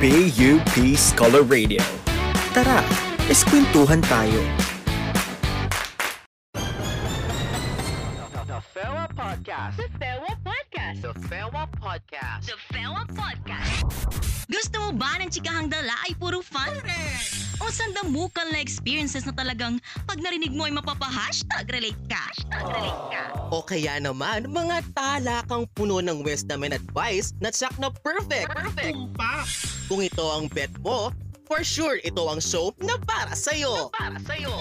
PUP Scholar Radio. Tara, eskwentuhan tayo. The Fewa Podcast. Gusto mo ba ng chikahang dala ay puro fun? O sandamukal na experiences na talagang pag narinig mo ay mapapa-hashtag relate ka? Hashtag relate ka. O kaya naman, mga talakang puno ng wisdom and advice na tsak na perfect. Perfect. Kung ito ang bet mo, for sure ito ang show na para sa'yo. Para sa'yo.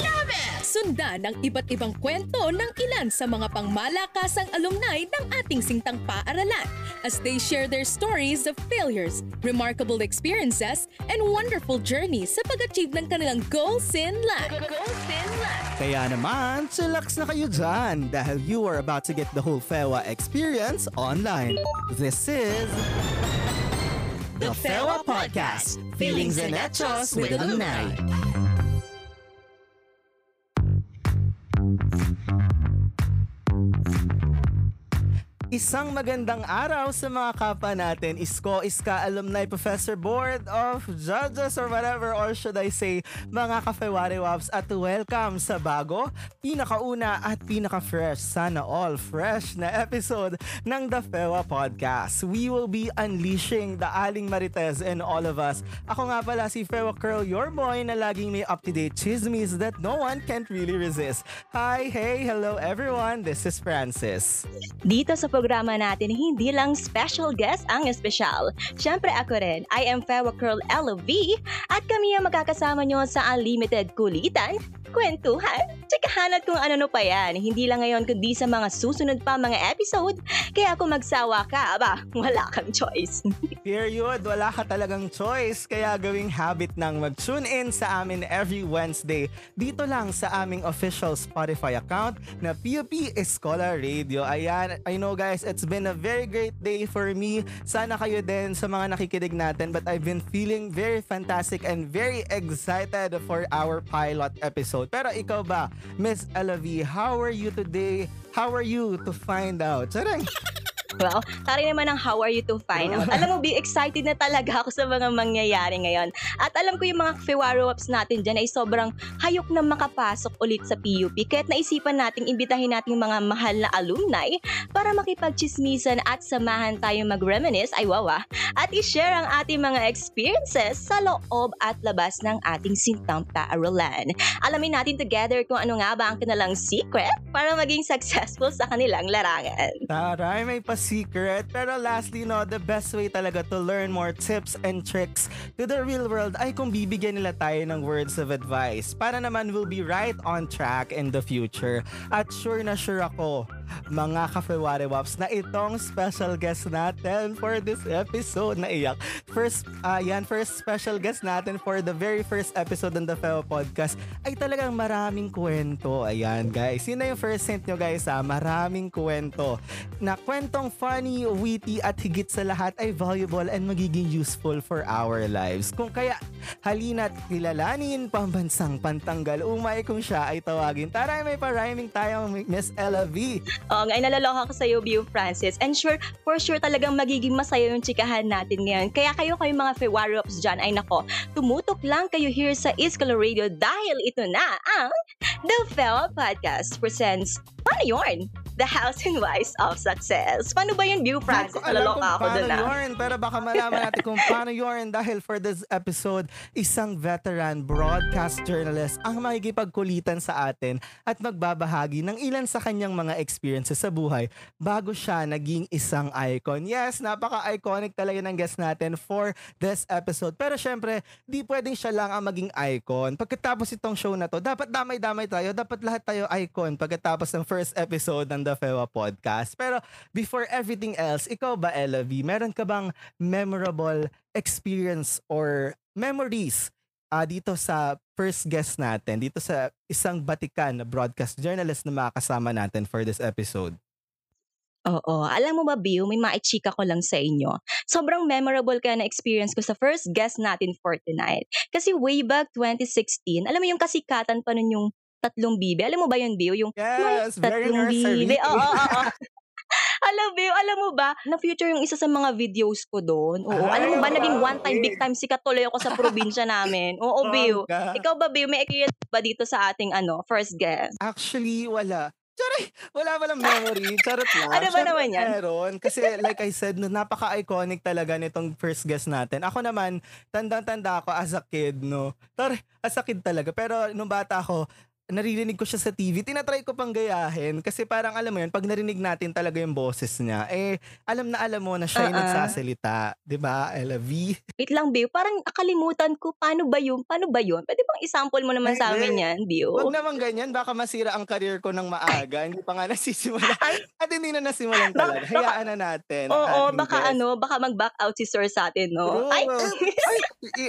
Sundan ang iba't ibang kwento ng ilan sa mga pangmalakasang alumni ng ating singtang paaralan as they share their stories of failures, remarkable experiences, and wonderful journeys sa pag-achieve ng kanilang goals in life. Goals in life. Kaya naman, chillax na kayo dyan dahil you are about to get the whole FEWA experience online. This is... The FEWA Podcast. Feelings and Hechos with Alumni. Isang magandang araw sa mga kapa natin, Isko Iska Alumni Professor Board of Judges or whatever or should I say mga kafewari waps at welcome sa bago, pinakauna at pinaka-fresh, sana all fresh na episode ng The Fewa Podcast. We will be unleashing the Aling Marites and all of us. Ako nga pala si Fewa Curl, your boy na laging may up-to-date chismes that no one can't really resist. Hi, hey, hello everyone, this is Francis. Dito sa programa natin, hindi lang special guest ang espesyal. Siyempre ako rin, I am Fewa Curl LOV at kami ang makakasama nyo sa Unlimited Kulitan, Kwentuhan, Tsikahan at kung ano-ano pa yan. Hindi lang ngayon kundi sa mga susunod pa mga episode. Kaya kung magsawa ka, aba, wala kang choice. Period, wala ka talagang choice. Kaya gawing habit ng mag-tune in sa amin every Wednesday dito lang sa aming official Spotify account na PUP Escola Radio. Ayan, I know guys, it's been a very great day for me. Sana kayo din sa mga nakikinig natin but I've been feeling very fantastic and very excited for our pilot episode. Pero ikaw ba, Miss Elavi, how are you today? How are you to find out? Charang! Well, tari naman ang how are you to find out. Alam mo, be excited na talaga ako sa mga mangyayari ngayon. At alam ko yung mga Fewaro ups natin dyan ay sobrang hayok na makapasok ulit sa PUP. Kaya't naisipan nating imbitahin natin mga mahal na alumni para makipagchismisan at samahan tayo mag-reminisce, ay wawa, at i-share ang ating mga experiences sa loob at labas ng ating sintang paaralan. Alamin natin together kung ano nga ba ang kanilang secret para maging successful sa kanilang larangan. Taray, may pa-secret. Pero lastly, no, the best way talaga to learn more tips and tricks to the real world ay kung bibigyan nila tayo ng words of advice. Para naman we'll be right on track in the future. At sure na sure ako, mga Kafeware Waps, na itong special guest natin for this episode na iyak. First, uh, yan, first special guest natin for the very first episode ng The Feo Podcast ay talagang maraming kwento. Ayan, guys. Yun na yung first hint nyo, guys, ha? Maraming kwento. Na kwentong funny, witty, at higit sa lahat ay valuable and magiging useful for our lives. Kung kaya, halina't kilalanin pambansang pantanggal umay kung siya ay tawagin. Tara, may pa-rhyming tayo, Miss Ella V. Oo nga, inalaloka ko sa iyo, Bio Francis. And sure, for sure talagang magiging masaya yung chikahan natin ngayon. Kaya kayo kayo mga Fewarops dyan, ay nako, tumutok lang kayo here sa Iskala Radio dahil ito na ang The Fewa Podcast presents Paano Yorn? The House and Wise of Success. Paano ba yun, Bio Francis? Hindi ko alam Nalaloka ako paano doon ah. yun, pero baka malaman natin kung paano yun dahil for this episode, isang veteran broadcast journalist ang makikipagkulitan sa atin at magbabahagi ng ilan sa kanyang mga experiences sa buhay bago siya naging isang icon. Yes, napaka-iconic talaga ng guest natin for this episode. Pero syempre, di pwedeng siya lang ang maging icon. Pagkatapos itong show na to, dapat damay-damay tayo, dapat lahat tayo icon pagkatapos ng first episode ng The Fewa Podcast. Pero before everything else, ikaw ba, Ella V, meron ka bang memorable experience or memories ah dito sa first guest natin, dito sa isang batikan na broadcast journalist na makakasama natin for this episode? Oo. Alam mo ba, Bio, may maichika ko lang sa inyo. Sobrang memorable kaya na experience ko sa first guest natin for tonight. Kasi way back 2016, alam mo yung kasikatan pa nun yung tatlong bibi. Alam mo ba yun, Bio? Yung Yes, very tatlong bibi. Oo, oo, oo. Alam mo, alam mo ba, na-future yung isa sa mga videos ko doon. Oo, Ay, alam mo ba, naging one time, big time sikat tuloy ako sa probinsya namin. Oo, Bill. Bongga. Ikaw ba, Bill, may experience ba dito sa ating ano, first guest? Actually, wala. Charay! Wala walang memory. Charot lang. Ano ba naman yan? Meron. Kasi like I said, napaka-iconic talaga nitong first guest natin. Ako naman, tandang-tanda ako as a kid, no. Tara, as a kid talaga. Pero nung bata ako, naririnig ko siya sa TV, tinatry ko pang gayahin kasi parang alam mo yun, pag narinig natin talaga yung boses niya, eh, alam na alam mo na siya yung Uh-uh. nagsasalita. 'di ba Ella V? Wait lang, Bill. Parang nakalimutan ko. Paano ba yun? Paano ba yun? Pwede bang example mo naman sa Ay, amin hindi. yan, Bill? Huwag naman ganyan, baka masira ang career ko ng maaga. Hindi pa nga nasisimula. At hindi na nasimulan talaga. Baka- Hayaan na natin. Oo, ating baka guest. ano, baka mag-back out si Sir sa atin, no? True. Ay, Ay,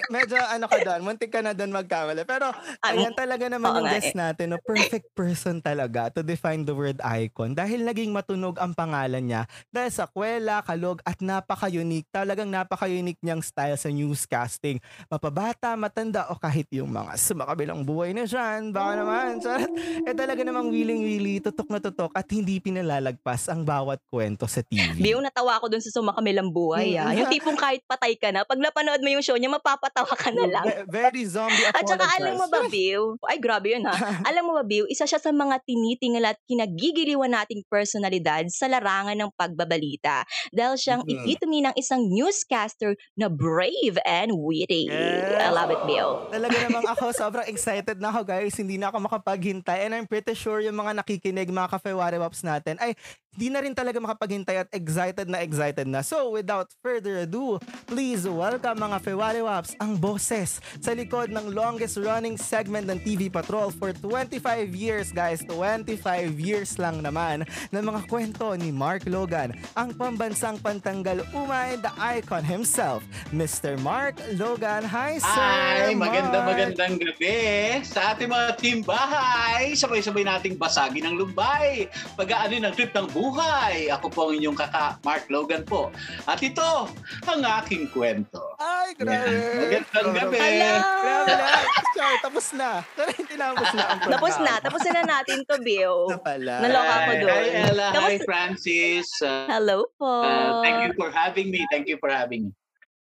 medyo ano ka doon, muntik ka na doon magkamali. Pero Ano? ayan talaga naman Oo yung guest natin, no? perfect person talaga to define the word icon dahil naging matunog ang pangalan niya dahil sa kwela, kalog at napaka-unique. Talagang napaka-unique niyang style sa newscasting. Mapabata, matanda o kahit yung mga sumakabilang buhay na dyan. Baka naman, charot. Eh talaga namang willing-willy, tutok na tutok at hindi pinalalagpas ang bawat kwento sa TV. Bill, natawa ako dun sa sumakamilang buhay, ah. Yung tipong kahit patay ka na, pag napanood mo yung show niya, mapapatawa ka na lang. Ve- Very zombie At saka alam mo ba, Bill? Ay, grabe yun ha. alam mo ba, Bill, isa siya sa mga tinitingal at kinagigiliwan nating personalidad sa larangan ng pagbabalita. Dahil siyang Mhm. epitome ng isang newscaster na brave and witty. Yes. I love it, Bill. Talaga namang ako, sobrang excited na ako guys. Hindi na ako makapaghintay. And I'm pretty sure yung mga nakikinig, mga ka-Fewari Waps natin, ay hindi na rin talaga makapaghintay at excited na excited na. So without further ado, please welcome mga Fewari Waps, ang boses sa likod ng longest running segment ng TV Patrol for 25 years guys. 25 years lang naman ng mga kwento ni Mark Logan, ang pambansang pantanggal umay, the icon himself, Mr. Mark Logan. Hi, sir! Ay, maganda Mark! magandang gabi sa ating mga team bahay. Sabay-sabay nating basagin ang lumbay. Pag-aano ng trip ng buhay. Ako po ang inyong kaka Mark Logan po. At ito, ang aking kwento. Ay, grabe! Magandang gabi. Hello! Grabe na! Char, tapos na. Sorry, tinapos na ang Tapos na. Tapos na natin to, Bill. Na pala. Naloka Hi, doon. Hi, Ella. Hi, Kamusta- Francis. Uh, Hello po. uh, thank you for having me. Thank you for having me.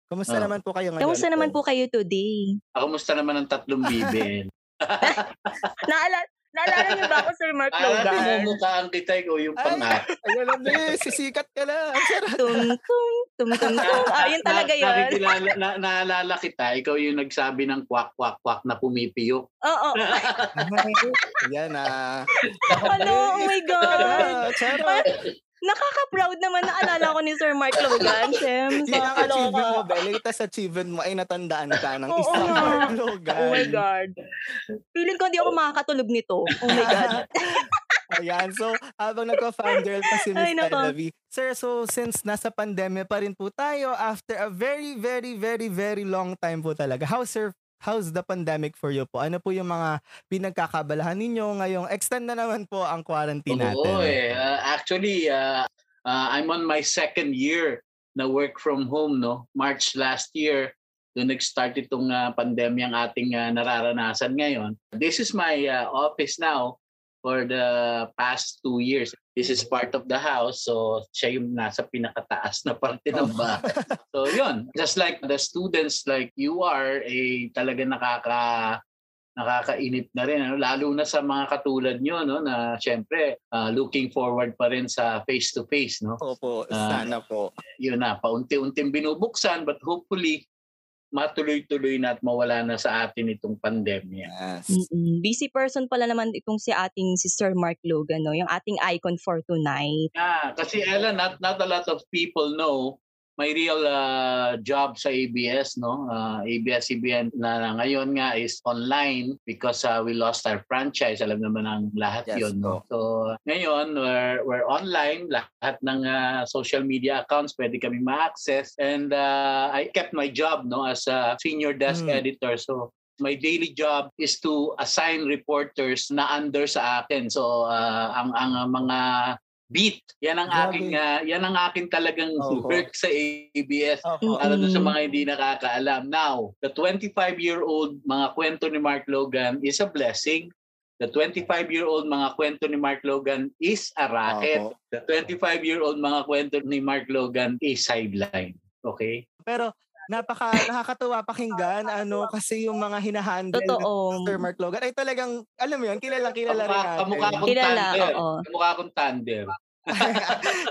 Kumusta Oh. naman po kayo ngayon? Kamusta naman po kayo today? Ako, musta naman ang tatlong bibil? Naala naalala niyo ba ako, Sir Mark Ah, Logan? pinumukhaan kita ikaw yung Ay, pang ayun lang eh, sisikat ka sarap. Tum, tum, tum, tum, tum. Ah, yun talaga Na, yun. nakikilala, na, naalala kita, ikaw yung nagsabi ng kwak, kwak, kwak na pumipiyok. Oo. Yan ah. Ano? Oh my God. Ah, Charot. Nakaka-proud naman na alala ko ni Sir Mark Logan. Shem, ang achievement mo. Bel. Latest achievement mo ay natandaan ka ng isang nga. Mark Logan. Oh my God. Feeling ko hindi ako makakatulog nito. Oh my God. Ayan, so habang nagka-fangirl pa si Miss V. Sir, so since nasa pandemya pa rin po tayo after a very, very, very, very long time po talaga, how's your How's the pandemic for you po? Ano po yung mga pinagkakabalahan ninyo ngayong extend na naman po ang quarantine natin? Oo eh. Uh, actually, uh, uh, I'm on my second year na work from home, no? March last year, doon nag-start itong uh, pandemyang ating uh, nararanasan ngayon. This is my uh, office now for the past two years. This is part of the house, so siya yung nasa pinakataas na parte ng bahay. so yun, just like the students like you are, eh, talaga nakaka nakakainip na rin ano lalo na sa mga katulad nyo no na syempre ah, looking forward pa rin sa face to face no Opo, Ah. sana po. yun na paunti-unting binubuksan but hopefully matuloy-tuloy na at mawala na sa atin itong pandemya Yes. Mm-mm. Busy person pala naman itong si ating si Sir Mark Logan, no? yung ating icon for tonight. Ah, kasi Ella, not not a lot of people know my real uh, job sa ABS, no? Uh, ABS-CBN na, na ngayon nga is online because uh, we lost our franchise. Alam naman ang lahat Yes, yun, no? So, ngayon, we're, we're online. Lahat ng uh, social media accounts pwede kami ma-access. And uh, I kept my job, no? As a senior desk Hmm. editor. So, my daily job is to assign reporters na under sa akin. So, uh, ang, ang mga beat. Yan ang Grabe. aking uh, yan ang aking talagang Opo. work sa ABS. Opo. Para doon sa Mm. mga hindi nakakaalam. Now, the 25-year-old mga kwento ni Mark Logan is a blessing The 25-year-old mga kwento ni Mark Logan is a racket. Opo. The 25-year-old mga kwento ni Mark Logan is sideline. Okay? Pero napaka nakakatuwa pakinggan ano kasi yung mga hinahandle Totoo. ni Sir Mark Logan ay talagang alam mo yun kilalang kilala rin natin. kamukha akong Kilala, thunder. oo. Kamukha akong thunder.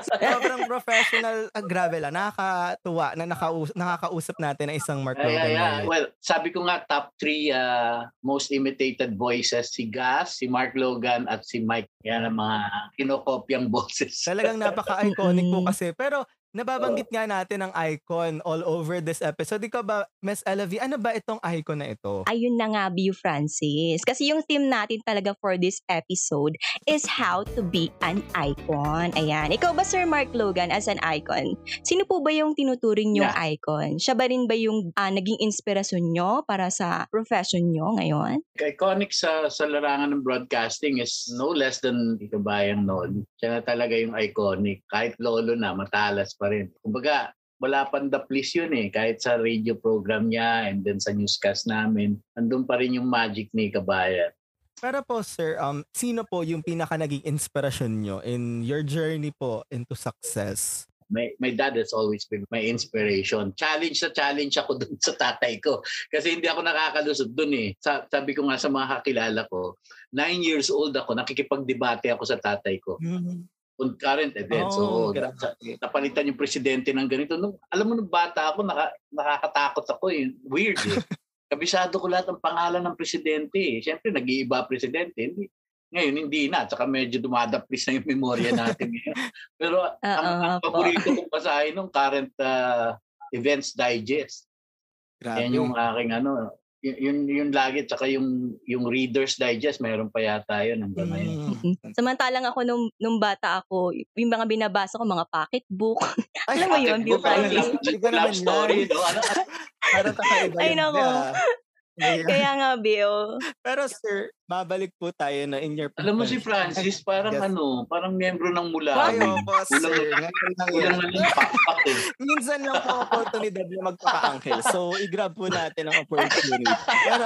Sobrang professional, ah, grabe lang, nakakatuwa na nakaus- nakakausap natin ang isang Mark Logan. ay. ngayon. Well, sabi ko nga top three uh, most imitated voices si Gas, si Mark Logan at si Mike. Yan ang mga kinokopyang boses. Talagang napaka-iconic po Mm-mm. kasi. Pero nababanggit nga natin ang icon all over this episode. Ikaw ba, Miss Elavi, ano ba itong icon na ito? Ayun na nga, Biu Francis. Kasi yung theme natin talaga for this episode is how to be an icon. Ayan. Ikaw ba, Sir Mark Logan, as an icon? Sino po ba yung tinuturing yung icon? Siya ba rin ba yung ah, naging inspirasyon nyo para sa profession nyo ngayon? iconic sa sa larangan ng broadcasting is no less than Tito Bayang noon. Siya na talaga yung iconic. Kahit lolo na, matalas pa rin. Kumbaga, wala pang the please yun eh. Kahit sa radio program niya and then sa newscast namin, andun pa rin yung magic ni Kabayan. Pero po, sir, um, sino po yung pinaka naging inspirasyon nyo in your journey po into success? my, my dad has always been my inspiration. Challenge sa challenge ako dun sa tatay ko. Kasi hindi ako nakakalusot dun eh. Sa, sabi ko nga sa mga kakilala ko, nine years old ako, nakikipagdebate ako sa tatay ko. On current events. Oh, so, sa- napalitan yung presidente ng ganito. Nung, alam mo, nung bata ako, naka, nakakatakot ako eh. Weird eh. Kabisado ko lahat ng pangalan ng presidente eh. Siyempre, nag-iiba presidente. Hindi, ngayon, hindi na. Tsaka medyo dumadaplis na yung memorya natin ngayon. Pero ang, ang Oo, paborito kong basahin nung current uh, events digest. Grabe. Yan yung aking ano, yun, yun, yun lagi. Tsaka yung, yung reader's digest, mayroon pa yata yun hanggang ngayon. Mm. Samantalang ako nung, nung bata ako, yung mga binabasa ko, mga pocketbook. Ay, Alam mo yun, Book, Francis? love, love story, no? Ano, Parang kakaiba Ay, yun. nako. Kaya nga, Bill. Pero sir, babalik po tayo na in your alam mo si. Francis, parang Yes. ano, parang miyembro ng mula. Ayo po, sir. Kulang- Ngayon lang Kulang yan. na lang pakpak eh. Minsan lang po oportunidad na magpaka-uncle. So, i-grab po natin ang opportunity. Pero,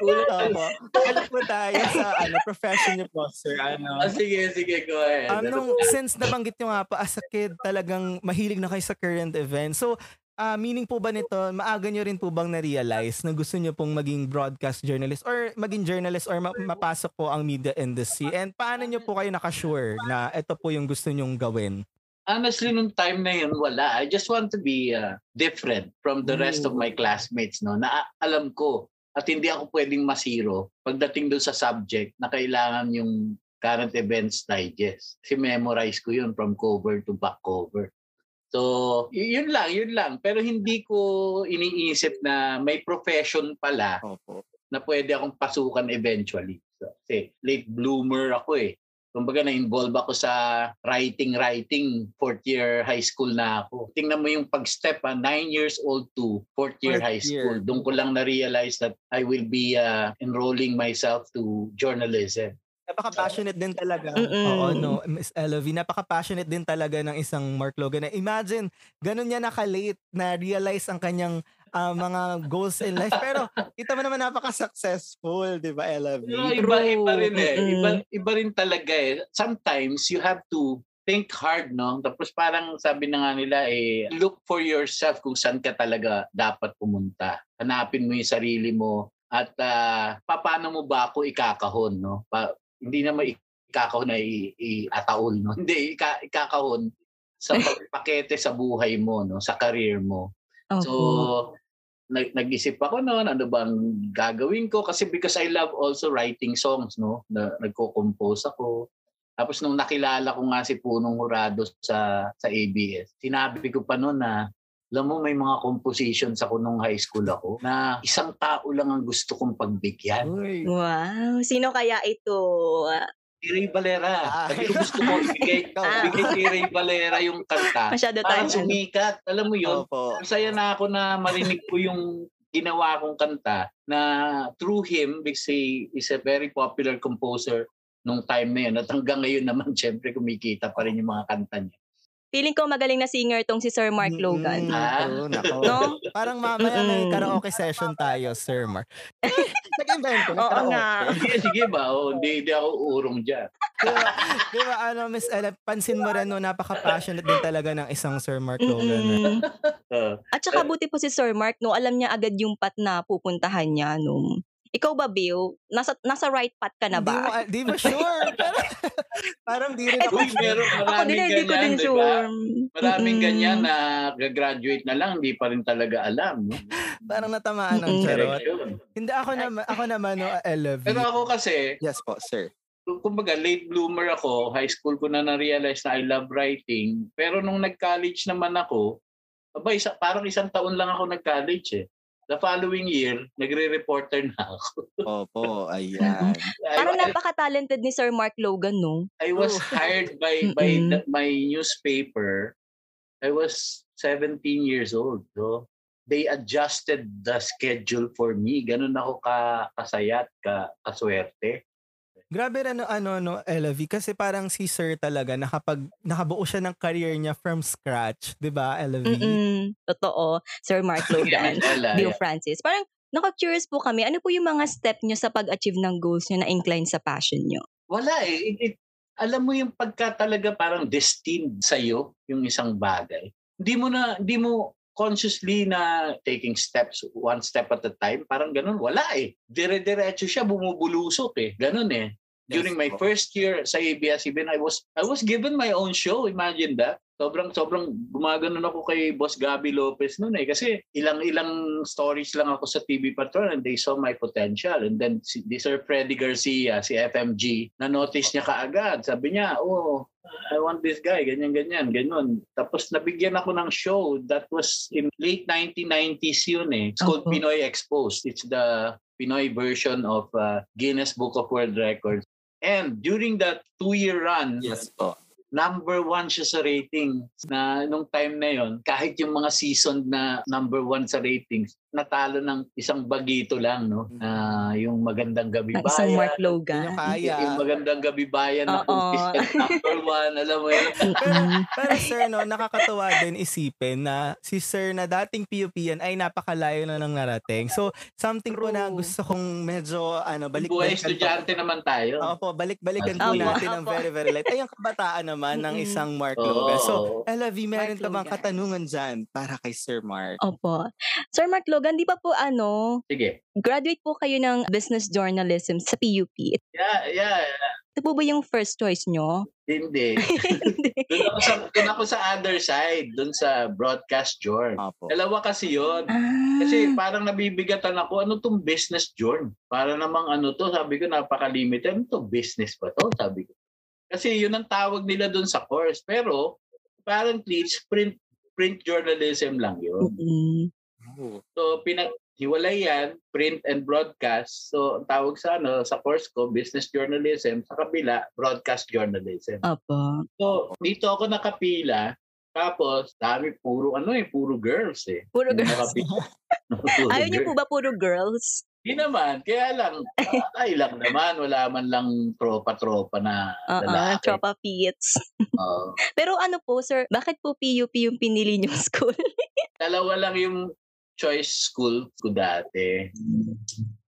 ulit po. Balik po tayo sa ano, profession niyo po, sir. Ano, Ah, sige, sige, go ahead. Anong, since nabanggit nyo nga po, as a kid, talagang mahilig na kayo sa current event. So, ah meaning po ba nito, maaga nyo rin po bang na-realize na gusto nyo pong maging broadcast journalist or maging journalist or ma- mapasok po ang media industry? And paano nyo po kayo nakasure na ito po yung gusto nyong gawin? honestly, nung time na yun, wala. I just want to be uh, different from the rest of my classmates, no? Na alam ko at hindi ako pwedeng masiro pagdating doon sa subject na kailangan yung current events digest. Kasi memorize ko yun from cover to back cover. So, y- yun lang, yun lang. Pero hindi ko iniisip na may profession pala Opo. na pwede akong pasukan eventually. So, kasi late bloomer ako eh. Kumbaga na-involve ako sa writing-writing fourth year high school na ako. Tingnan mo yung pag-step, ah, nine years old to fourth year Fourth high school. year. Doon ko lang na-realize that I will be uh, enrolling myself to journalism. Napaka-passionate din talaga. Mm-mm. Oo, no, Miss Elovie, napaka-passionate din talaga ng isang Mark Logan. Na imagine, ganun niya naka-late na realize ang kanyang ah, mga goals in life. Pero, kita mo naman napaka-successful, di ba, Elovie? Pero iba, iba rin eh. Mm-mm. Iba, iba rin talaga eh. Sometimes you have to think hard, no? Tapos parang sabi na nga nila eh, look for yourself kung saan ka talaga dapat pumunta. Hanapin mo yung sarili mo at ah, paano mo ba ako ikakahon, no? Pa, hindi naman ikakahon na i-ataol, no? Hindi, ika, ikakahon sa pakete sa buhay mo, no? Sa career mo. So, nag- nag-isip ako noon, ano bang gagawin ko? Kasi because I love also writing songs, no? Na, nagko-compose ako. Tapos nung nakilala ko nga si Punong Jurado sa, sa ABS, sinabi ko pa noon na, alam mo, may mga compositions ako nung high school ako na isang tao lang ang gusto kong pagbigyan. Uy. Wow. Sino kaya ito? Si Ray Valera. Ah. Sabi ko gusto ko ibigay, Ah. ibigay si Ray Valera yung kanta. Masyado Parang tayo. sumikat. Alam mo yun? Opo. Masaya na ako na marinig ko yung ginawa kong kanta na through him because he is a very popular composer nung time na yun. At hanggang ngayon naman, syempre, kumikita pa rin yung mga kanta niya. Feeling ko magaling na singer tong si Sir Mark Logan. Mm, Ah. nako. No? Parang mamaya may Mm-mm. karaoke session tayo, Sir Mark. Nag-invento ng Oo karaoke. nga. Sige, sige ba? Oh, hindi, hindi ako urong dyan. Di ba, di ba, ano, Miss Ella, pansin mo rin, no, napaka-passionate din talaga ng isang Sir Mark Logan. eh. Uh, At saka buti po si Sir Mark, no, alam niya agad yung path na pupuntahan niya, no. Ikaw ba, Bill? Nasa, nasa right path ka na Di mo, ba? di mo sure. Pero, parang di rin ako uy, meron Ako din, hindi ko ganyan, din di ba? sure. Maraming Mm-mm. ganyan na gagraduate na lang, hindi pa rin talaga alam. No? Parang natamaan ng charot. Hindi ako naman, ako naman, no, Ella V. Pero ako kasi, Yes po, sir. kumbaga late bloomer ako, high school ko na na-realize na I love writing. Pero nung nag-college naman ako, aba, isa, parang isang taon lang ako nag-college eh. The following year, nagre-reporter na ako. Opo, ayan. Parang napaka-talented ni Sir Mark Logan, no? I was hired by by the- my newspaper. I was 17 years old. So they adjusted the schedule for me. Ganun ako ka kasayat, ka kaswerte. Grabe rin ano, ano, no, Ella V, kasi parang si Sir talaga, nakapag, nakabuo siya ng career niya from scratch. Di ba? Mm-mm. Totoo. Sir Mark Logan. Bill yeah. Francis. Parang naka-curious po kami, ano po yung mga step nyo sa pag-achieve ng goals nyo na incline sa passion nyo? Wala eh. It, it- alam mo yung pagka talaga parang destined sa'yo yung isang bagay. Hindi mo na, hindi mo consciously na taking steps one step at a time. Parang ganun. Wala eh. Dire-diretso siya, bumubulusok eh. Ganun eh. During my first year sa ABS-CBN, I was I was given my own show. Imagine that. Sobrang sobrang gumaganon ako kay Boss Gabi Lopez noon eh. Kasi ilang-ilang stories lang ako sa TV Patrol and they saw my potential. And then si, si Sir Freddy Garcia si FMG na notice niya kaagad. Sabi niya oh I want this guy. Ganyan ganyan ganyan tapos nabigyan ako ng show that was in late 1990s yun eh. It's called Opo. Pinoy Exposed. It's the Pinoy version of uh, Guinness Book of World Records and during that two-year run Yes po. number one siya sa ratings na nung time na yon kahit yung mga season na number one sa ratings natalo ng isang bagito lang no na yung magandang gabi isang bayan Mark Yun Logan. yung kaya. yung magandang gabi bayan na consistent number one alam mo yun Mm-mm. Pero sir, no, nakakatawa din isipin na si sir na dating PUP yan ay napakalayo na nang narating. So, something po na True. gusto kong medyo, ano, buhay balik-balikan estudyante naman tayo Oo po, balik-balikan po Opo, natin ng opo. very, very light. Ay, ang kabataan naman ng isang Mark Oo. Logan. So, Ella V, meron Mark ka bang katanungan dyan? Para kay Sir Mark. Opo. Sir Mark Logan, di ba po ano, sige graduate po kayo ng business journalism sa PUP. yeah yeah Ito po ba yung first choice nyo? hindi doon ako sa doon ako sa other side doon sa broadcast journal Opo. dalawa kasi yon ah, Kasi parang nabibigatan ako, ano tong business journal? Para namang ano to, sabi ko napaka-limited. Ano to, business pa to? Sabi ko. Kasi yun ang tawag nila doon sa course. Pero apparently, it's print, print journalism lang yun. mm-mm. So, pinag hiwalay yan, print and broadcast. So, ang tawag sa ano, sa course ko, business journalism. Sa kabila, broadcast journalism. Opo. So, dito ako nakapila. Tapos, dami puro ano eh, puro girls eh. Puro Yung girls. nakapila. Puro Ayaw niyo girls. po ba puro girls? Hindi naman. Kaya lang, ay lang naman. Wala man lang tropa-tropa na Oo, lalaki. tropa pits. Oo. Pero ano po, sir, bakit po PUP yung pinili niyong school? dalawa lang yung choice school ko dati.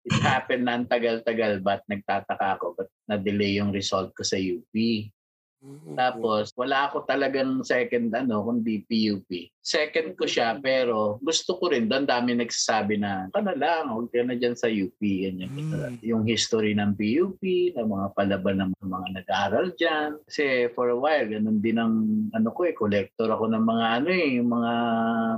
It happened na tagal-tagal ba't nagtataka ako ba't na-delay yung result ko sa UP. Tapos, wala ako talagang second ano, kundi PUP. Second ko siya, pero gusto ko rin, doon dami nagsasabi na, ka na lang, huwag ka na dyan sa UP. Ganyan. Mm. Yung history ng PUP, ng mga palaban ng mga nag-aaral dyan. Kasi for a while, ganun din ang, ano ko eh, collector ako ng mga ano eh, yung mga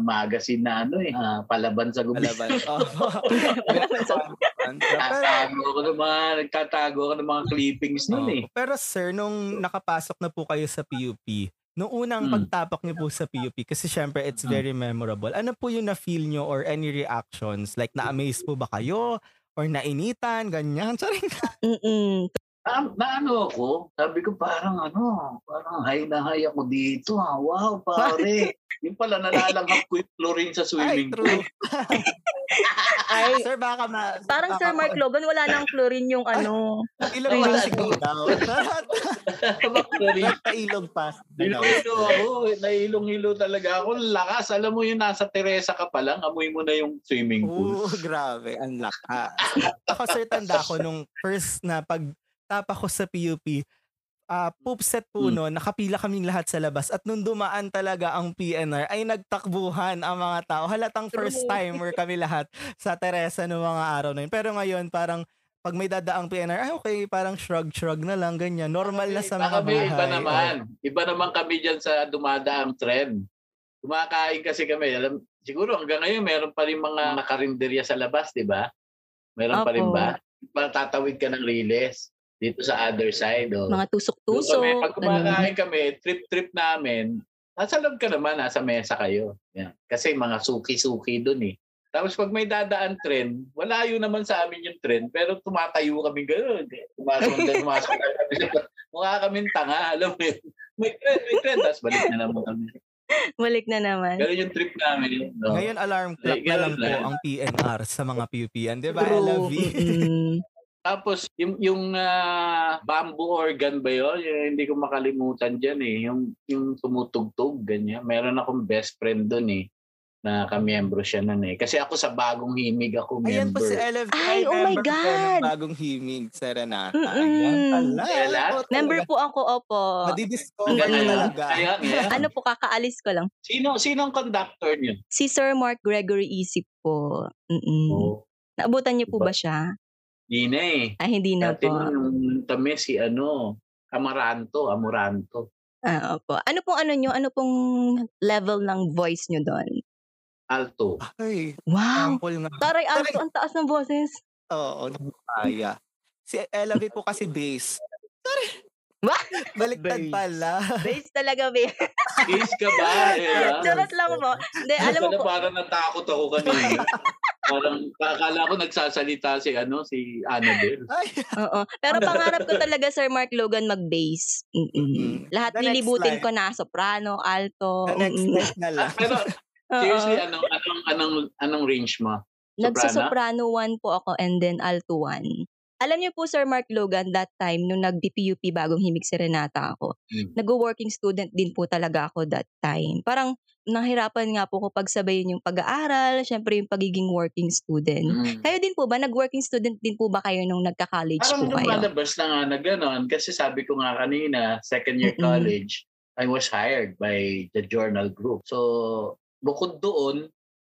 magazine na ano eh, ah, palaban sa gobyerno. Palaban. Opo. Nagtatago ako ng mga, nagtatago ako ng mga clippings nun eh. Pero sir, nung nakapasok na po kayo sa PUP, nung unang Mm. pagtapok niyo po sa PUP, kasi syempre it's Mm. very memorable, ano po yung na-feel nyo or any reactions? Like, na-amaze po ba kayo? Or nainitan? Ganyan? Charing. Mm-mm. Na, na ano ako, sabi ko parang ano, parang high na high ako dito ha. Wow, pare. yung pala nalalanghap ko yung chlorine sa Ay, swimming true. pool. Ay, Sir, baka ma... parang Sir Mark Logan, wala nang chlorine yung ano. Ilog Ay, pa wala siguro daw. Actually, Ilog pa. Ilong-ilo ako. Nailong-ilo talaga ako. Lakas. Alam mo yung nasa Teresa ka pa lang, amoy mo na yung swimming pool. Oo, grabe. Ang lakas. ako, sir, tanda ko nung first na pag tapa ko sa PUP, ah poop set po Hmm. no, nakapila kaming lahat sa labas at nung dumaan talaga ang PNR ay nagtakbuhan ang mga tao. Halatang first timer kami lahat sa Teresa noong mga araw na yun. Pero ngayon parang pag may dadaang PNR, ay okay, parang shrug-shrug na lang, ganyan. Normal na sa mga kami, bahay. iba naman. Iba naman kami dyan sa dumadaang trend. Kumakain kasi kami. Alam, siguro hanggang ngayon meron pa rin mga nakarinderya sa labas, di ba? Meron pa rin ba? Matatawid ka ng riles dito sa other side. Oh. Mga Doon kami, tusok-tusok. pag kumakain kami, trip-trip namin, nasa loob ka naman, nasa mesa kayo. Yan. Kasi mga suki-suki doon eh. Tapos pag may dadaan trend, wala yun naman sa amin yung trend, pero tumatayo kami gano'n. Tumasok na, tumasok na kami. Mukha kaming tanga, alam mo yun. May trend, may trend. Tapos balik na naman kami. Balik na naman. Ganun yung trip namin. No? Ngayon alarm clock Ay, na lang po ang PNR sa mga PUP-an. Di ba, True. LV? Mm-mm. Tapos yung yung ah, bamboo organ ba yun? Yung hindi ko makalimutan diyan eh. Yung yung tumutugtog ganyan. Meron akong best friend doon eh na kamiyembro siya nun eh. Kasi ako sa bagong himig ako Ayan po member. si LV. Ay, oh my member God! ng bagong himig, Serenata. Mm-mm. Ayan pala. Member po ako, opo. Madidiscover talaga. Kaya. Ano po, kakaalis ko lang. Sino sino ang conductor niyo? Si Sir Mark Gregory Isip po. Mm-mm. Oh, Naabutan niyo po ba siya? Di na eh. Ay, hindi na Dati po. nung kami si ano, Amaranto, Amoranto. Ah, opo. Ano pong ano nyo? Ano pong level ng voice nyo doon? Alto. Ay, Wow! sample nga. Taray, alto, ang taas ng boses. Oo, kaya. Si LV po kasi bass. Ba? Baliktad Bass. pala. Base talaga, be. Kiss ka ba? Ella? Charot lang po. Hindi, alam mo po, parang natakot ako kanina. parang akala ko nagsasalita si ano si Annabelle. Ay, oo. Pero pangarap ko talaga, Sir Mark Logan, mag-bass. Mm-mm. Mm. Lahat The slide. ko na, soprano, alto. the next next na lang. Ah, pero seriously anong anong anong anong range mo? Nagsa-soprano 1 po ako and then alto 1. Alam niyo po, Sir Mark Logan, that time, nung nag-DPUP bagong himig serenata ako, Hmm. nag-working student din po talaga ako that time. Parang nahirapan nga po ko pagsabayin yung pag-aaral, syempre yung pagiging working student. Mm. Kayo din po ba? Nag-working student din po ba kayo nung nagka-college Parang po kayo? lumalabas na nga na gano'n. Kasi sabi ko nga kanina, second year Mm-mm. college, I was hired by the journal group. So, bukod doon,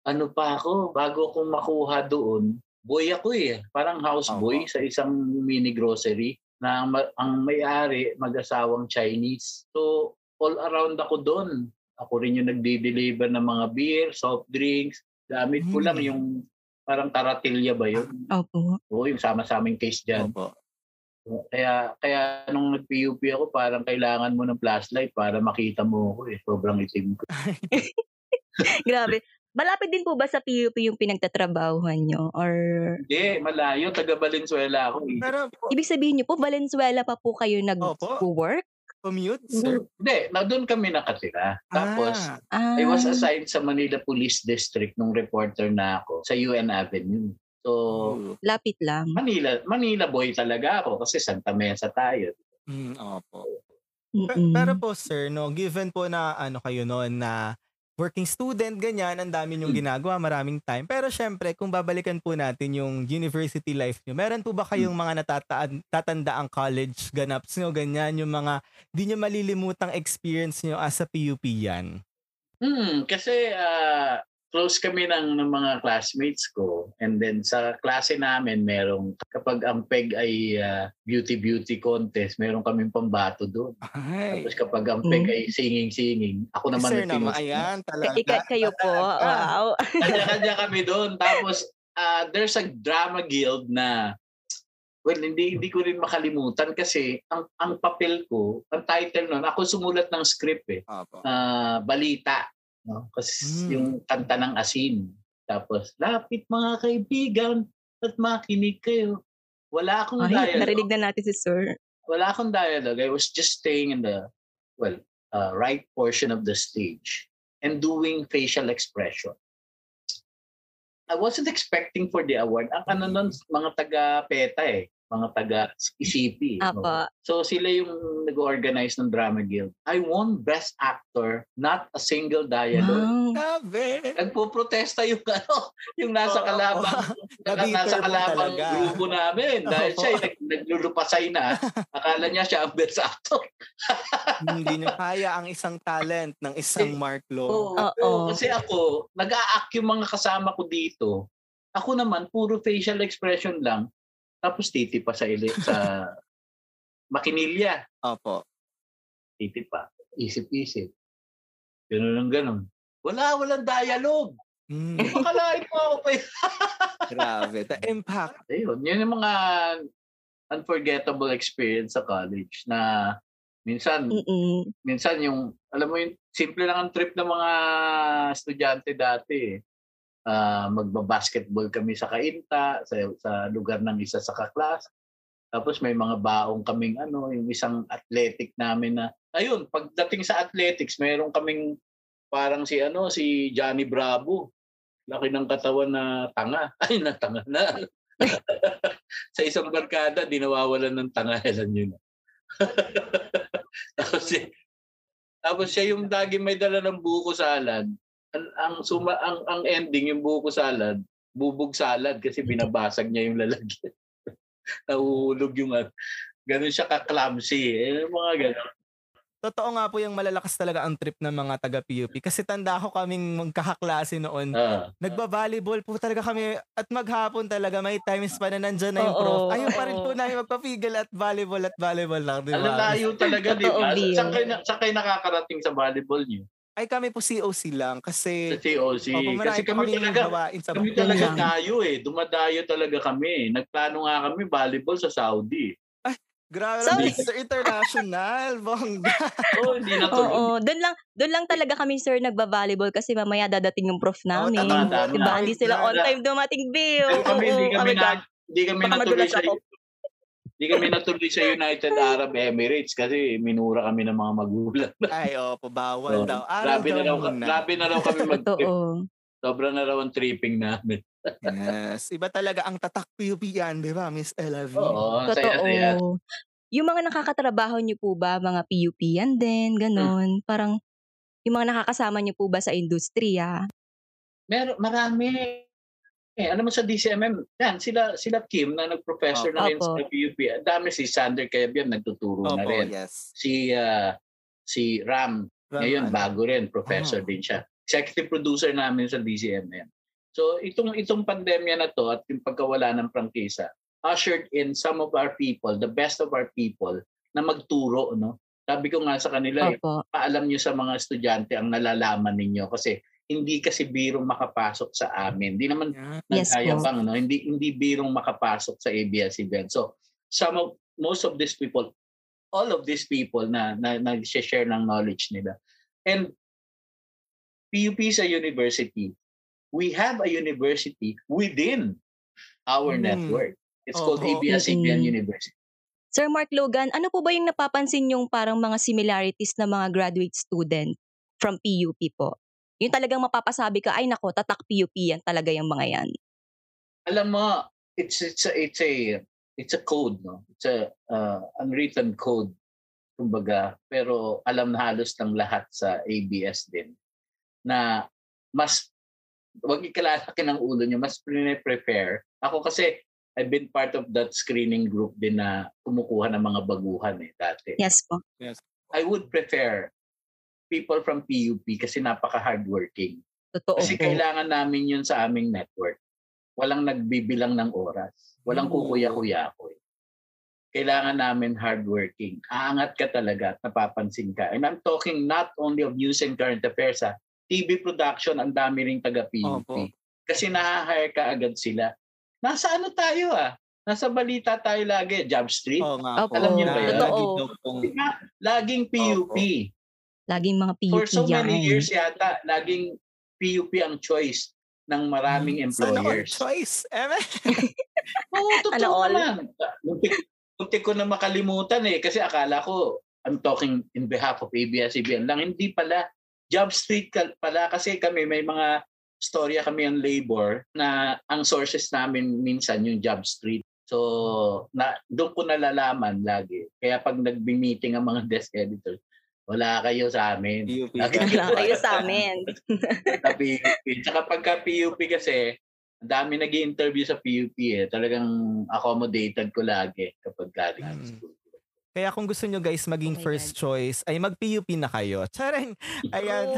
ano pa ako, bago ako makuha doon, boy ako eh. Parang houseboy sa isang mini grocery na ang, ma- ang may-ari mag-asawang Chinese. So, all around ako doon. Ako rin yung nagde-deliver ng mga beer, soft drinks. Gamit ko Hmm. lang yung parang taratilya ba yun? Opo. Oo, yung sama-saming case dyan. Opo. Kaya kaya nung nag-PUP ako, parang kailangan mo ng flashlight para makita mo ako eh. Sobrang itim ko. Grabe. Malapit din po ba sa PUP yung pinagtatrabahuhan nyo? Or Hindi, malayo. Taga Valenzuela ako eh. Pero po, ibig sabihin nyo po, Valenzuela pa po kayo nag-work? commute, sir? Hindi, na doon kami nakatira. Tapos, Ah, I was assigned sa Manila Police District nung reporter na ako sa UN Avenue. So, oh. lapit lang. Manila Manila boy talaga ako kasi Santa Mesa tayo. Mm, opo. Mm-mm. Pero po sir, no, given po na ano kayo noon na working student, ganyan, ang dami niyong ginagawa, maraming time. Pero syempre, kung babalikan po natin yung university life niyo, meron po ba kayong mga natataan, tatandaang college ganaps niyo, ganyan, yung mga di niyo malilimutang experience niyo as a PUP yan? Hmm, kasi ah, close kami ng, ng mga classmates ko. And then sa klase namin, merong, kapag ang PEG ay ah, beauty-beauty contest, meron kaming pambato doon. Ay, Tapos kapag ang PEG Hmm. ay singing-singing, ako naman sir naman, ayan, talaga. Ika, kayo po. Talaga. Wow. Kanya-kanya kami doon. Tapos ah, there's a drama guild na well, hindi hindi ko rin makalimutan kasi ang ang papel ko, ang title noon, ako sumulat ng script eh. Opo. ah, balita. No? Kasi Mm. yung kanta ng asin. Tapos, lapit mga kaibigan at makinig kayo. Wala akong Ay, dialogue. narinig na natin si Sir. Wala akong dialogue. I was just staying in the, well, uh, right portion of the stage and doing facial expression. I wasn't expecting for the award. Ang ano nun, mga taga-PETA eh. Mga taga-ICP. Apa. So sila yung nag-organize ng Drama Guild. I won Best Actor, not a single dialogue. Wow. Grabe. Nagpo-protesta yung ano, yung nasa Oo. kalabang, Nabiter nasa kalabang talaga. grupo namin. Dahil Oo. siya ay nag, naglulupasay na. Akala niya siya ang best actor. Hindi niyo kaya ang isang talent ng isang Mark Lo. Oo. Oo. Kasi ako, nag-a-act yung mga kasama ko dito. Ako naman, puro facial expression lang. Tapos titi pa sa, ili, sa makinilya. Opo. Titi pa. Isip-isip. Ganun lang ganun. Wala, walang dialogue. Mm, Makalain mo ako pa yun. grabe. The impact. Ayun, yun yung mga unforgettable experience sa college na minsan Mm-mm. minsan yung alam mo yung simple lang ang trip ng mga estudyante dati eh. Ah, magba-basketball kami sa Kainta sa, sa lugar ng isa sa kaklas. Tapos may mga baong kaming ano, yung isang athletic namin na ayun, pagdating sa athletics, mayroon kaming parang si ano, si Johnny Bravo. Laki ng katawan na tanga. Ay, na tanga na. sa isang barkada, di nawawalan ng tanga. Alam nyo na. tapos, tapos siya yung lagi may dala ng buko salad. Ang, ang, suma, ang, ang ending, yung buko salad, bubog salad kasi binabasag niya yung lalagyan. Nahuhulog yung ano. Ganun siya ka-clumsy. Eh, mga ganun. Totoo nga po yung malalakas talaga ang trip ng mga taga-PUP. Kasi tanda ko kaming magkakaklase noon. Ah. Nagba-volleyball po talaga kami at maghapon talaga may times pa na nandyan na yung prof. Ayun pa rin po namin magpapigil at volleyball at volleyball lang, di Ang ba? layo talaga, di ba? Kayo, saan kayo nakakarating sa volleyball niyo? Ay kami po COC lang Sa kasi COC. Opo, Kasi kami talaga, gawain sa kami talaga lang. dayo eh. Dumadayo talaga kami. Nagplano nga kami volleyball sa Saudi. Grabe Sorry. lang. International, bongga. Oh, hindi na tuloy. Oo, doon lang doon lang talaga kami sir nagba-volleyball kasi mamaya dadating yung prof namin. tama, tama. diba? Hindi sila on time dumating, Bill. Pero kami, hindi Oo, kami oh na, hindi kami natuloy sa. Hindi kami natuloy sa United Arab Emirates kasi minura kami ng mga magulang. Ay, opo, bawal So, daw. Araw grabe na daw raw, muna. grabe na raw kami mag-trip. Totoo. Sobra na raw ang tripping namin. Yes. Iba talaga ang tatak PUP yan, di ba, Miss Ella V? Oo, saya-saya. Totoo. Yung mga nakakatrabaho niyo po ba, mga PUP yan din, ganon. Parang yung mga nakakasama niyo po ba sa industriya? Meron, marami. Eh, alam mo sa DCMM, yan, sila, sila Kim na nag-professor na rin Opo. sa PUP. Dami si Sander Kebian, nagtuturo na Opo, rin. yes. Si, ah, si Ram, ngayon bago rin, professor Ah. din siya. Executive producer namin sa DCMM. So itong itong pandemya na to at yung pagkawala ng prangkisa ushered in some of our people, the best of our people na magturo, no? Sabi ko nga sa kanila, eh, Opo. paalam nyo sa mga estudyante ang nalalaman ninyo kasi hindi kasi birong makapasok sa amin. Hindi naman. Yes po. nagkayabang, no? Hindi hindi birong makapasok sa ABS-CBN. So some of most of these people, all of these people na, na nag-share ng knowledge nila. And PUP sa university, we have a university within our Mm. network. It's called Oho. ABS-CBN. University. Sir Mark Logan, ano po ba yung napapansin yung parang mga similarities na mga graduate student from PUP po? Yung talagang mapapasabi ka, ay nako, tatak PUP yan talaga yung mga yan. Alam mo, it's it's a it's a it's a code, no? It's a uh, unwritten code kumbaga, pero alam na halos ng lahat sa ABS din na mas wag ikalalaki ng ulo nyo, mas prefer. Ako kasi I've been part of that screening group din na kumukuha ng mga baguhan eh dati. Yes po. I would prefer people from PUP kasi napaka-hardworking. Totoo Kasi po. kailangan namin yun sa aming network. Walang nagbibilang ng oras. Walang Oo. kukuya-kuya ko. Kailangan namin hardworking. Aangat ka talaga at napapansin ka. And I'm talking not only of news and current affairs. Ha. TV production, ang dami ring taga-PUP. Opo. Kasi na-hire ka agad sila. Nasa ano tayo ah? Nasa balita tayo lagi. Job Street. Oo nga Opo. po. Alam niyo ba yan? Lagi Totoo. Laging PUP. Laging mga PUP For so yan. many years yata, laging PUP ang choice ng maraming Sana all employers. choice. Eme. Oo, Sana totoo naman. Muntik, muntik ko na makalimutan eh kasi akala ko I'm talking in behalf of ABS-CBN lang. Hindi pala. Job Street pala kasi kami may mga storya kami ang labor na ang sources namin minsan yung job street. So, na, doon ko nalalaman lagi. Kaya pag nagbi-meeting ang mga desk editors, wala kayo sa amin. PUP. Wala kayo sa amin. sa PUP. Tsaka pagka PUP kasi, ang dami nag interview sa PUP eh. Talagang accommodated ko lagi kapag galing sa Mm. school. Kaya kung gusto nyo guys maging Oh first choice, ay mag-PUP na kayo. Charing! Ayan.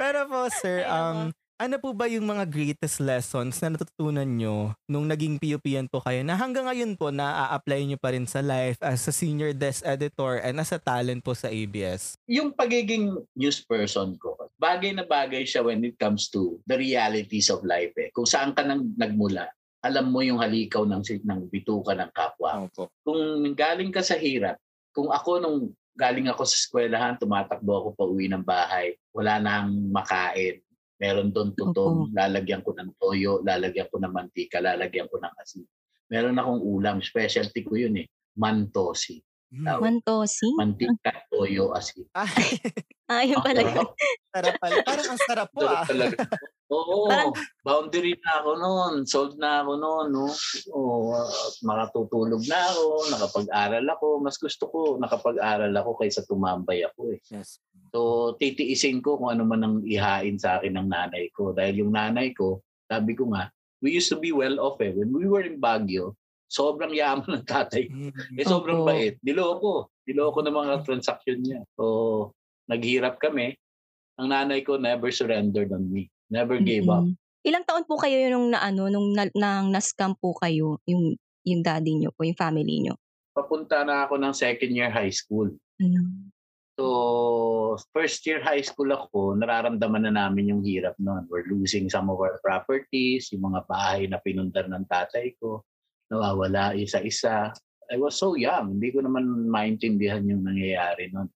Pero po sir, um, ano po ba yung mga greatest lessons na natutunan nyo nung naging PUPan po kayo na hanggang ngayon po na-apply nyo pa rin sa life as a senior desk editor and as a talent po sa ABS? Yung pagiging news person ko, bagay na bagay siya when it comes to the realities of life eh. Kung saan ka nang nagmula, alam mo yung halikaw ng, ng bituka ng kapwa. Opo. Kung galing ka sa hirap, kung ako nung galing ako sa eskwelahan, tumatakbo ako pa uwi ng bahay, wala nang makain. Meron doon tutong, lalagyan ko ng toyo, lalagyan ko ng mantika, lalagyan ko ng asin. Meron akong ulam, specialty ko yun eh, mantosi. Tawag. Mantosi. Mantika, toyo, asin. Ay, Ayun pala yun. sarap pala. Parang ang sarap po ah. talaga. Oo, Parang- boundary na ako noon. Sold na ako noon. No? Oo, at makatutulog na ako, nakapag-aral ako. Mas gusto ko nakapag-aral ako kaysa tumambay ako eh. Yes. So, titiisin ko kung ano man ang ihain sa akin ng nanay ko. Dahil yung nanay ko, sabi ko nga, we used to be well off eh. When we were in Baguio, sobrang yaman ng tatay. Mm. Eh, sobrang Opo. bait. Niloko. Niloko ng mga transaction niya. So, naghirap kami. Ang nanay ko never surrendered on me. Never gave up. Mm-mm. Ilang taon po kayo nung na ano nung na, nang na-scam po kayo yung yung daddy niyo po, yung family niyo? Papunta na ako ng second year high school. Ano? So, first year high school ako, nararamdaman na namin yung hirap noon. We're losing some of our properties, yung mga bahay na pinundar ng tatay ko, nawawala isa-isa. I was so young, hindi ko naman maintindihan yung nangyayari noon.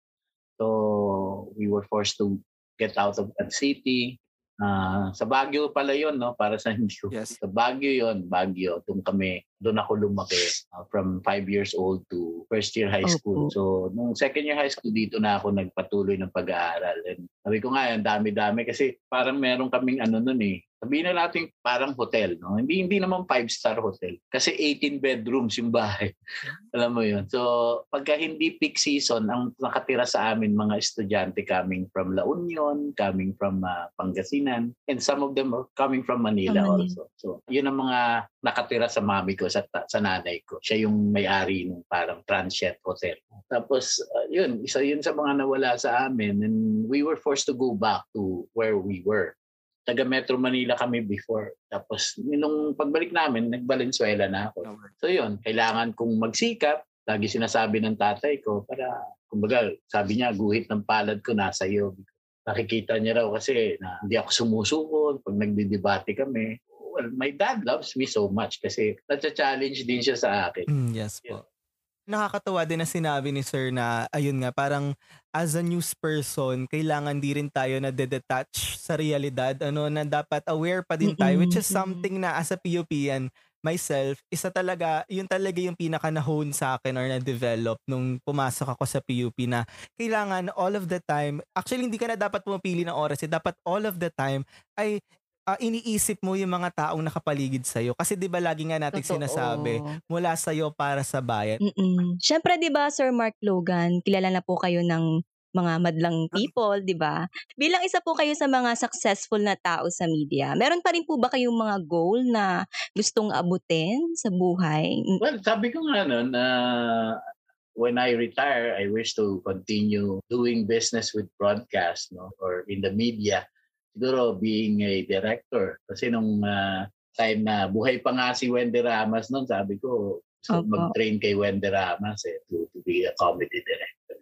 So, we were forced to get out of that city. Ah, sa Baguio pala yon no? Para sa hindi ko. Yes. Sa Baguio yon Baguio. Doon kami, doon ako lumaki ah, from 5 years old to first year high school. Opo. So, nung second year high school, dito na ako nagpatuloy ng pag-aaral. And sabi ko nga, ang dami-dami kasi parang meron kaming ano nun eh. Sabihin na natin parang hotel, no? Hindi hindi naman five-star hotel. Kasi 18 bedrooms yung bahay. Alam mo yun. So, pagka hindi peak season, ang nakatira sa amin mga estudyante coming from La Union, coming from ah, Pangasinan, and some of them are coming from Manila From Manila. also. So, yun ang mga nakatira sa mami ko, sa, sa nanay ko. Siya yung may-ari ng parang transient hotel. Tapos, ah, yun, isa yun sa mga nawala sa amin. And we were forced to go back to where we were. Taga Metro Manila kami before. Tapos, nung pagbalik namin, nag-Valenzuela na ako. So yun, kailangan kong magsikap. Lagi sinasabi ng tatay ko para, kumbaga, sabi niya, guhit ng palad ko nasa iyo. Nakikita niya raw kasi na hindi ako sumusuko pag nagdidebate kami. Well, my dad loves me so much kasi nagcha-challenge din siya sa akin. Mm, yes po. Nakakatawa din na sinabi ni sir na ayun nga parang as a news person kailangan di rin tayo na detach sa realidad ano na dapat aware pa din tayo which is something na as a PUPan myself isa talaga yun talaga yung pinaka na-hone sa akin or na-develop nung pumasok ako sa PUP na kailangan all of the time actually hindi ka na dapat pumapili ng oras eh, dapat all of the time ay ah, iniisip mo yung mga taong nakapaligid sa'yo kasi di ba lagi nga natin Totoo. sinasabi mula sa'yo para sa bayan. Mm-mm. Siyempre, di ba, Sir Mark Logan, kilala na po kayo ng mga madlang people, di ba? Bilang isa po kayo sa mga successful na tao sa media, meron pa rin po ba kayong mga goal na gustong abutin sa buhay? Mm, Well, sabi ko nga nun, uh, when I retire, I wish to continue doing business with broadcast no or in the media. Siguro being a director. Kasi nung uh, time na buhay pa nga si Wendy Ramas noon, sabi ko, so Opo. mag-train kay Wendy Ramas eh, to, to be a comedy director.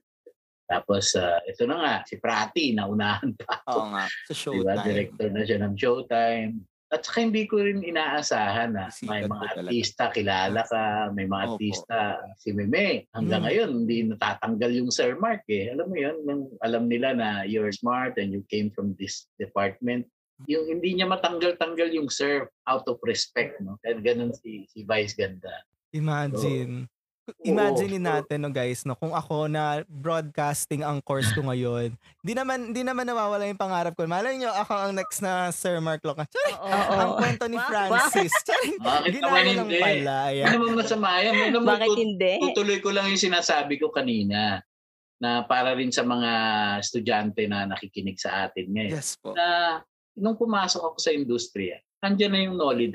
Tapos, uh, ito na nga, si Prati, naunahan pa ako. Oo nga. Sa Diba? showtime. Director na siya ng Showtime. At saka hindi ko rin inaasahan na may mga talaga. artista, kilala ka, may mga Opo. artista, si Meme. Hanggang Mm. ngayon, hindi natatanggal yung Sir Mark eh. Alam mo yun, nung alam nila na you're smart and you came from this department, yung hindi niya matanggal-tanggal yung Sir out of respect. No? Kaya ganun si, si Vice Ganda. Imagine. Imagine natin no guys no kung ako na broadcasting ang course ko ngayon di naman di naman nawawala yung pangarap ko malay nyo ako ang next na Sir Mark Loca Charing, Oo. ang kwento ni. Francis ginaya naman lang hindi? pala ayan. Ano naman masama yan? Ano Bakit tut- hindi? Tutuloy ko lang yung sinasabi ko kanina na para rin sa mga estudyante na nakikinig sa atin ngayon. Yes po. Na nung pumasok ako sa industriya, andyan na yung Noli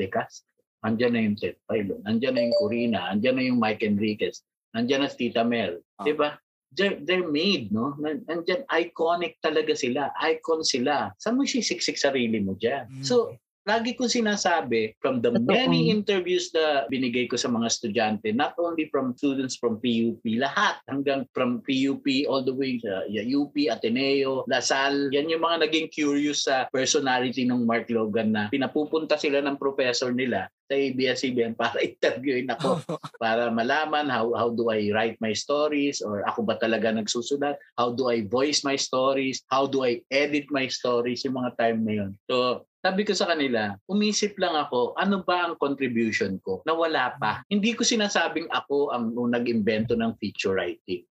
Andyan na yung Ted Pailon, andyan na yung Corina, andyan na yung Mike Enriquez, andyan na si Tita Mel. Ah. Di ba? They're, they're made, no? Andyan, iconic talaga sila. Icon sila. Saan mo sisiksik sarili mo dyan? Mm. So, lagi kong sinasabi from the many interviews na binigay ko sa mga estudyante, not only from students from PUP, lahat hanggang from PUP all the way sa yeah, UP, Ateneo, Lasal, yan yung mga naging curious sa personality ng Mark Logan na pinapupunta sila ng professor nila sa ABS-CBN para interviewin ako para malaman how how do I write my stories or ako ba talaga nagsusulat? How do I voice my stories? How do I edit my stories? Yung mga time na yun. So sabi ko sa kanila umisip lang ako ano ba ang contribution ko? Na wala pa hindi ko sinasabing ako ang nag-imbento ng feature writing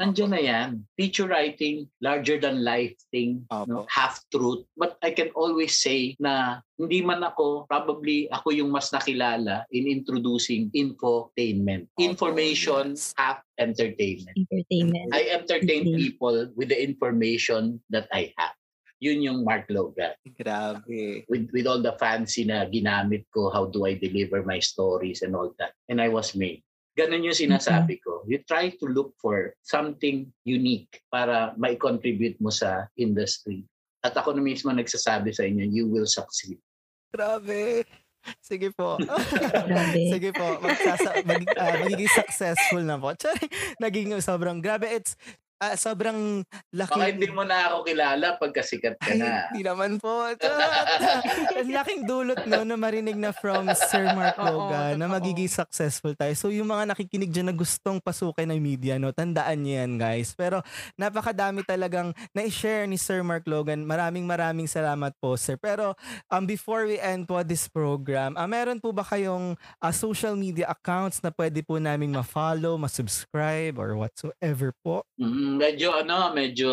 Nandiyan na yan. Feature writing, larger than life thing, no? Opo. half truth. But I can always say na hindi man ako, probably ako yung mas nakilala in introducing infotainment. Information, yes. half entertainment. Entertainment. I entertain Mhm. people with the information that I have. Yun yung Mark Logan. Grabe. With, with all the fancy na ginamit ko, how do I deliver my stories and all that. And I was made. Ganun yung sinasabi ko. You try to look for something unique para mai-contribute mo sa industry. At ako na mismo nagsasabi sa inyo, you will succeed. grabe sige po Grabe. Sige po, magsasa- mag, ah, magiging successful na po. Naging sobrang grabe. It's ah, sobrang laki. Baka hindi mo na ako kilala pagka sikat ka Ay, na. Hindi naman po. Ang laking dulot no na marinig na from Sir Mark Oo, Logan na magiging successful tayo. So yung mga nakikinig dyan na gustong pasukin ng media, no, tandaan niyo yan guys. Pero napakadami talagang na-share ni Sir Mark Logan. Maraming maraming salamat po sir. Pero um, before we end po this program, ah, meron po ba kayong ah, social media accounts na pwede po naming ma-follow, ma-subscribe or whatsoever po? Mm, medyo ano, medyo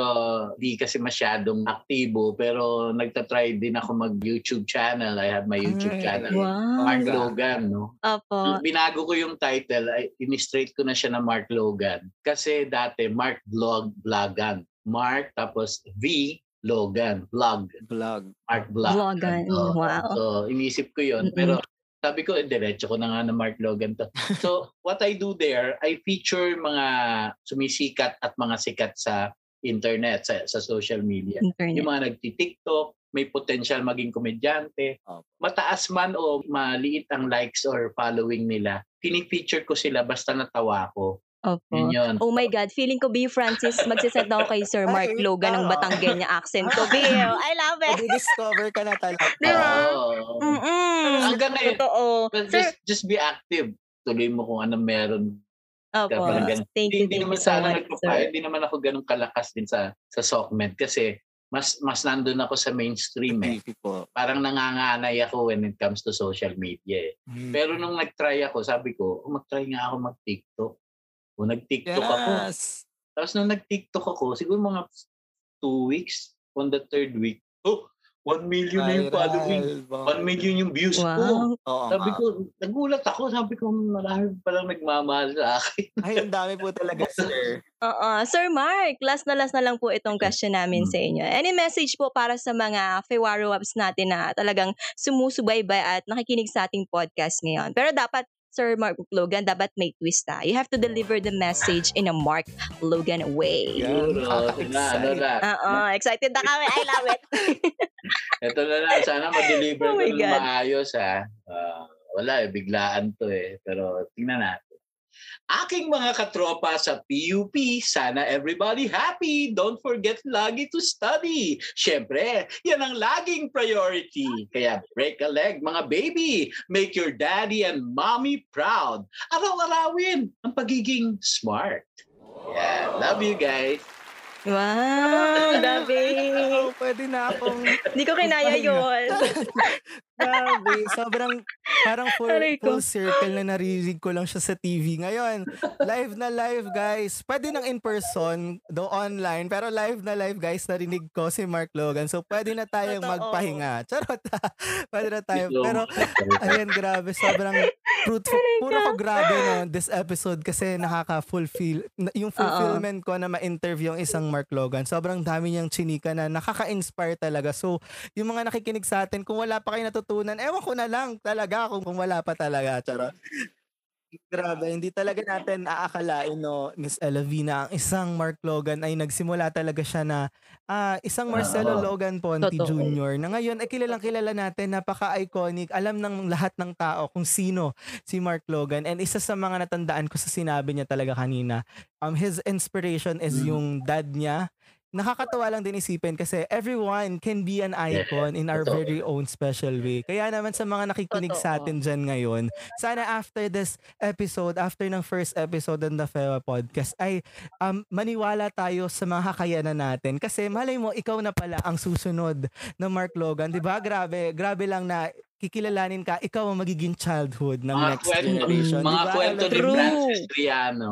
di kasi masyadong aktibo pero nagta-try din ako mag-YouTube channel. I have my YouTube Ay. channel. Wow. Mark Logan, no? Opo. Binago ko yung title, ay in-straight ko na siya na Mark Logan. Kasi dati Mark Vlog Vlogan. Mark tapos V Logan, vlog, Vlog. Mark Vlog. Vlogan. Oo. Wow. So, inisip ko yun. Mm-mm. Pero sabi ko, eh, diretso ko na nga na Mark Logan to. So, what I do there, I feature mga sumisikat at mga sikat sa internet, sa, sa social media. Internet. Yung mga nagti-TikTok, may potential maging komedyante. Mataas man o maliit ang likes or following nila, pinifeature ko sila basta natawa ko. Opo. Yun yun. Oh my God, feeling ko B. Francis, magsisend ako kay Sir Mark Ay, Logan ng. Batanggenya accent ko. B, I love it. Madi-discover ka na talaga. Di ba? Oo. Mm-mm. Hanggang ngayon, Totoo. But just, just be active. Tuloy mo kung ano meron opo. Thank you, hindi thank naman you so sana much, nagpapaya, hindi naman ako ganun kalakas din sa sa Sockmed kasi mas mas nandun ako sa mainstream eh. Parang nanganganay ako when it comes to social media eh. Hmm. Pero nung nag-try ako, sabi ko, oh, mag-try nga ako mag-TikTok. O nag-TikTok ako. Yes. Tapos nung nag-TikTok ako, siguro mga two weeks, on the third week, oh, 1 million na yung following. 1 million yung views ko. Wow. Oo Sabi ko, nagulat ako. Sabi ko, marami palang nagmamahal sa akin. Ay, ang dami po talaga, sir. Oo. Sir Mark, last na last na lang po itong question namin Hmm. sa inyo. Any message po para sa mga Fewaro Ups natin na talagang sumusubaybay at nakikinig sa ating podcast ngayon? Pero dapat, Sir Mark Logan, dapat may twist ha. You have to deliver the message in a Mark Logan way. Siguro, ito na, ano na. Oo, excited na kami. I love it. Ito na lang, sana ma-deliver Oh ko my ng God. maayos ha. Ah, wala eh, biglaan to eh. Pero tingnan natin. Aking mga katropa sa PUP, sana everybody happy. Don't forget lagi to study. Siyempre, yan ang laging priority. Kaya break a leg mga baby. Make your daddy and mommy proud. Araw-arawin ang pagiging smart. Yeah, love you guys. Wow, Dabi. Pwede na akong Hindi ko kinaya yun. Grabe, sobrang parang full, full circle na naririnig ko lang siya sa TV. Ngayon, live na live guys. Pwede nang in person, do online, pero live na live guys, narinig ko si Mark Logan. So pwede na tayong Totoo. magpahinga. Charot. pwede na tayo. Pero ayan, grabe, sobrang fruitful. Puro ko grabe no, this episode kasi nakaka-fulfill. na- Yung fulfillment ko na ma-interview yung isang Mark Logan. Sobrang dami niyang chinika na nakaka-inspire talaga. So, yung mga nakikinig sa atin, kung wala pa kayo natutunan, ewan ko na lang talaga kung, kung wala pa talaga. Charot. Grabe, hindi talaga natin aakalain, no, Miss Elavina, ang isang Mark Logan ay nagsimula talaga siya na ah, isang Marcelo Oo. Logan Ponte Totoo. Jr. na ngayon ay kilalang kilala natin, napaka-iconic, alam ng lahat ng tao kung sino si Mark Logan. And isa sa mga natandaan ko sa sinabi niya talaga kanina, um, his inspiration is Mm. yung dad niya. Nakakatawa lang din isipin kasi everyone can be an icon in our Totoo. very own special way. Kaya naman sa mga nakikinig sa atin dyan ngayon, sana after this episode, after ng first episode ng The Fewa Podcast, ay um, maniwala tayo sa mga kakayanan natin. Kasi malay mo, ikaw na pala ang susunod na Mark Logan. 'Di ba Grabe, grabe lang na kikilalanin ka, ikaw ang magiging childhood ng Mga next kwento, generation. mga Di ba? kwento ni. Francis Triano.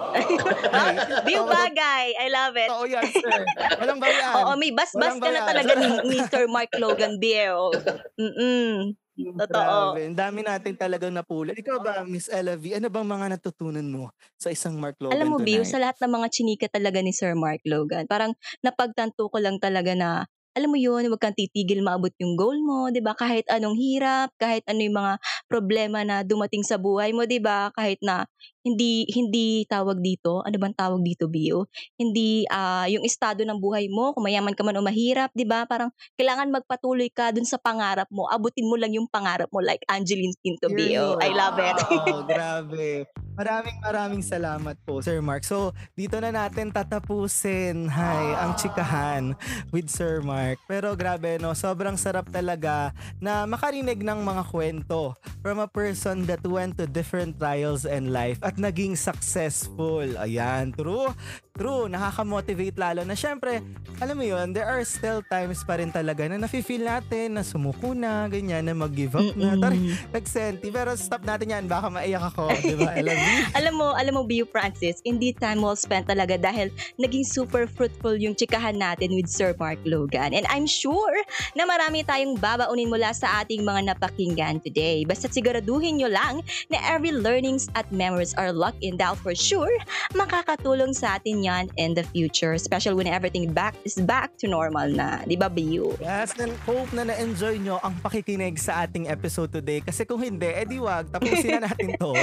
View bagay. I love it. Totoo yan, sir. Walang bayan. Oo, may bas-bas ka na talaga ni, Sir Mark Logan Biel. Mm-mm. Totoo. Grabe. Ang dami natin talagang napulot. Ikaw ba, Miss Ella V, ano bang mga natutunan mo sa isang Mark Logan Alam mo, Bill, sa lahat ng mga chinika talaga ni Sir Mark Logan, parang napagtanto ko lang talaga na, alam mo yun, huwag kang titigil maabot yung goal mo, di ba? Kahit anong hirap, kahit ano yung mga problema na dumating sa buhay mo, di ba? Kahit na hindi hindi tawag dito, ano bang tawag dito, Bio? Hindi ah, yung estado ng buhay mo, kung mayaman ka man o mahirap, di ba? Parang kailangan magpatuloy ka dun sa pangarap mo. Abutin mo lang yung pangarap mo like Angeline Tinto, Bio. I love it. Oh, grabe. Maraming maraming salamat po, Sir Mark. So, dito na natin tatapusin, hi, ang chikahan with Sir Mark. Pero grabe, no, sobrang sarap talaga na makarinig ng mga kwento from a person that went to different trials in life at naging successful. Ayan, true. True, nakaka-motivate lalo na syempre, alam mo yun, there are still times pa rin talaga na nafe-feel natin na sumuko na, ganyan, na mag-give up na. Mm-mm. Tari, nagsenti. Pero stop natin yan, baka maiyak ako, di ba? I love you. alam mo, alam mo, Bio Francis, hindi time well spent talaga dahil naging super fruitful yung chikahan natin with Sir Mark Logan. And I'm sure na marami tayong babaunin mula sa ating mga napakinggan today. Basta siguraduhin nyo lang na every learnings at memories are locked in down for sure, makakatulong sa atin yan in the future, especially when everything back is back to normal na. Di ba, Bio? Yes, and hope na na-enjoy nyo ang pakikinig sa ating episode today. Kasi kung hindi, edi wag, tapusin na natin to.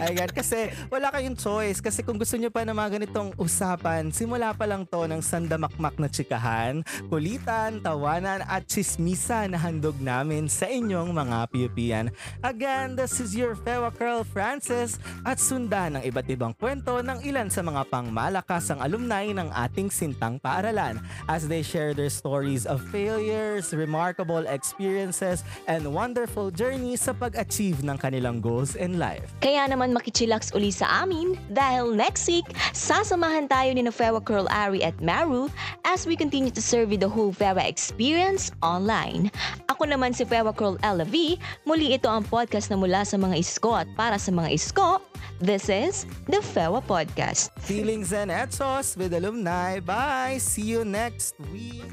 Ayan, kasi wala kayong choice. Kasi kung gusto nyo pa ng mga ganitong usapan, simula pa lang to ng sandamakmak na tsikahan, kulitan, tawanan, at chismisa na handog namin sa inyong mga piupian. Again, this is your Fewa Curl Francis at sundan ng iba't ibang kwento ng ilan sa mga pangmalakasang alumni ng ating sintang paaralan as they share their stories of failures, remarkable experiences, and wonderful journeys sa pag-achieve ng kanilang goals in life. Kaya naman makichillax uli sa amin dahil next week, sasamahan tayo ni Fewa Curl Ari at Maru as we continue to serve you the whole Fewa experience online. Ako naman si Fewa Curl Ella V. Muli ito ang podcast na mula sa mga isko at para sa mga isko. This is the Fewa Podcast. Feelings and Etsos with alumni. Bye! See you next week!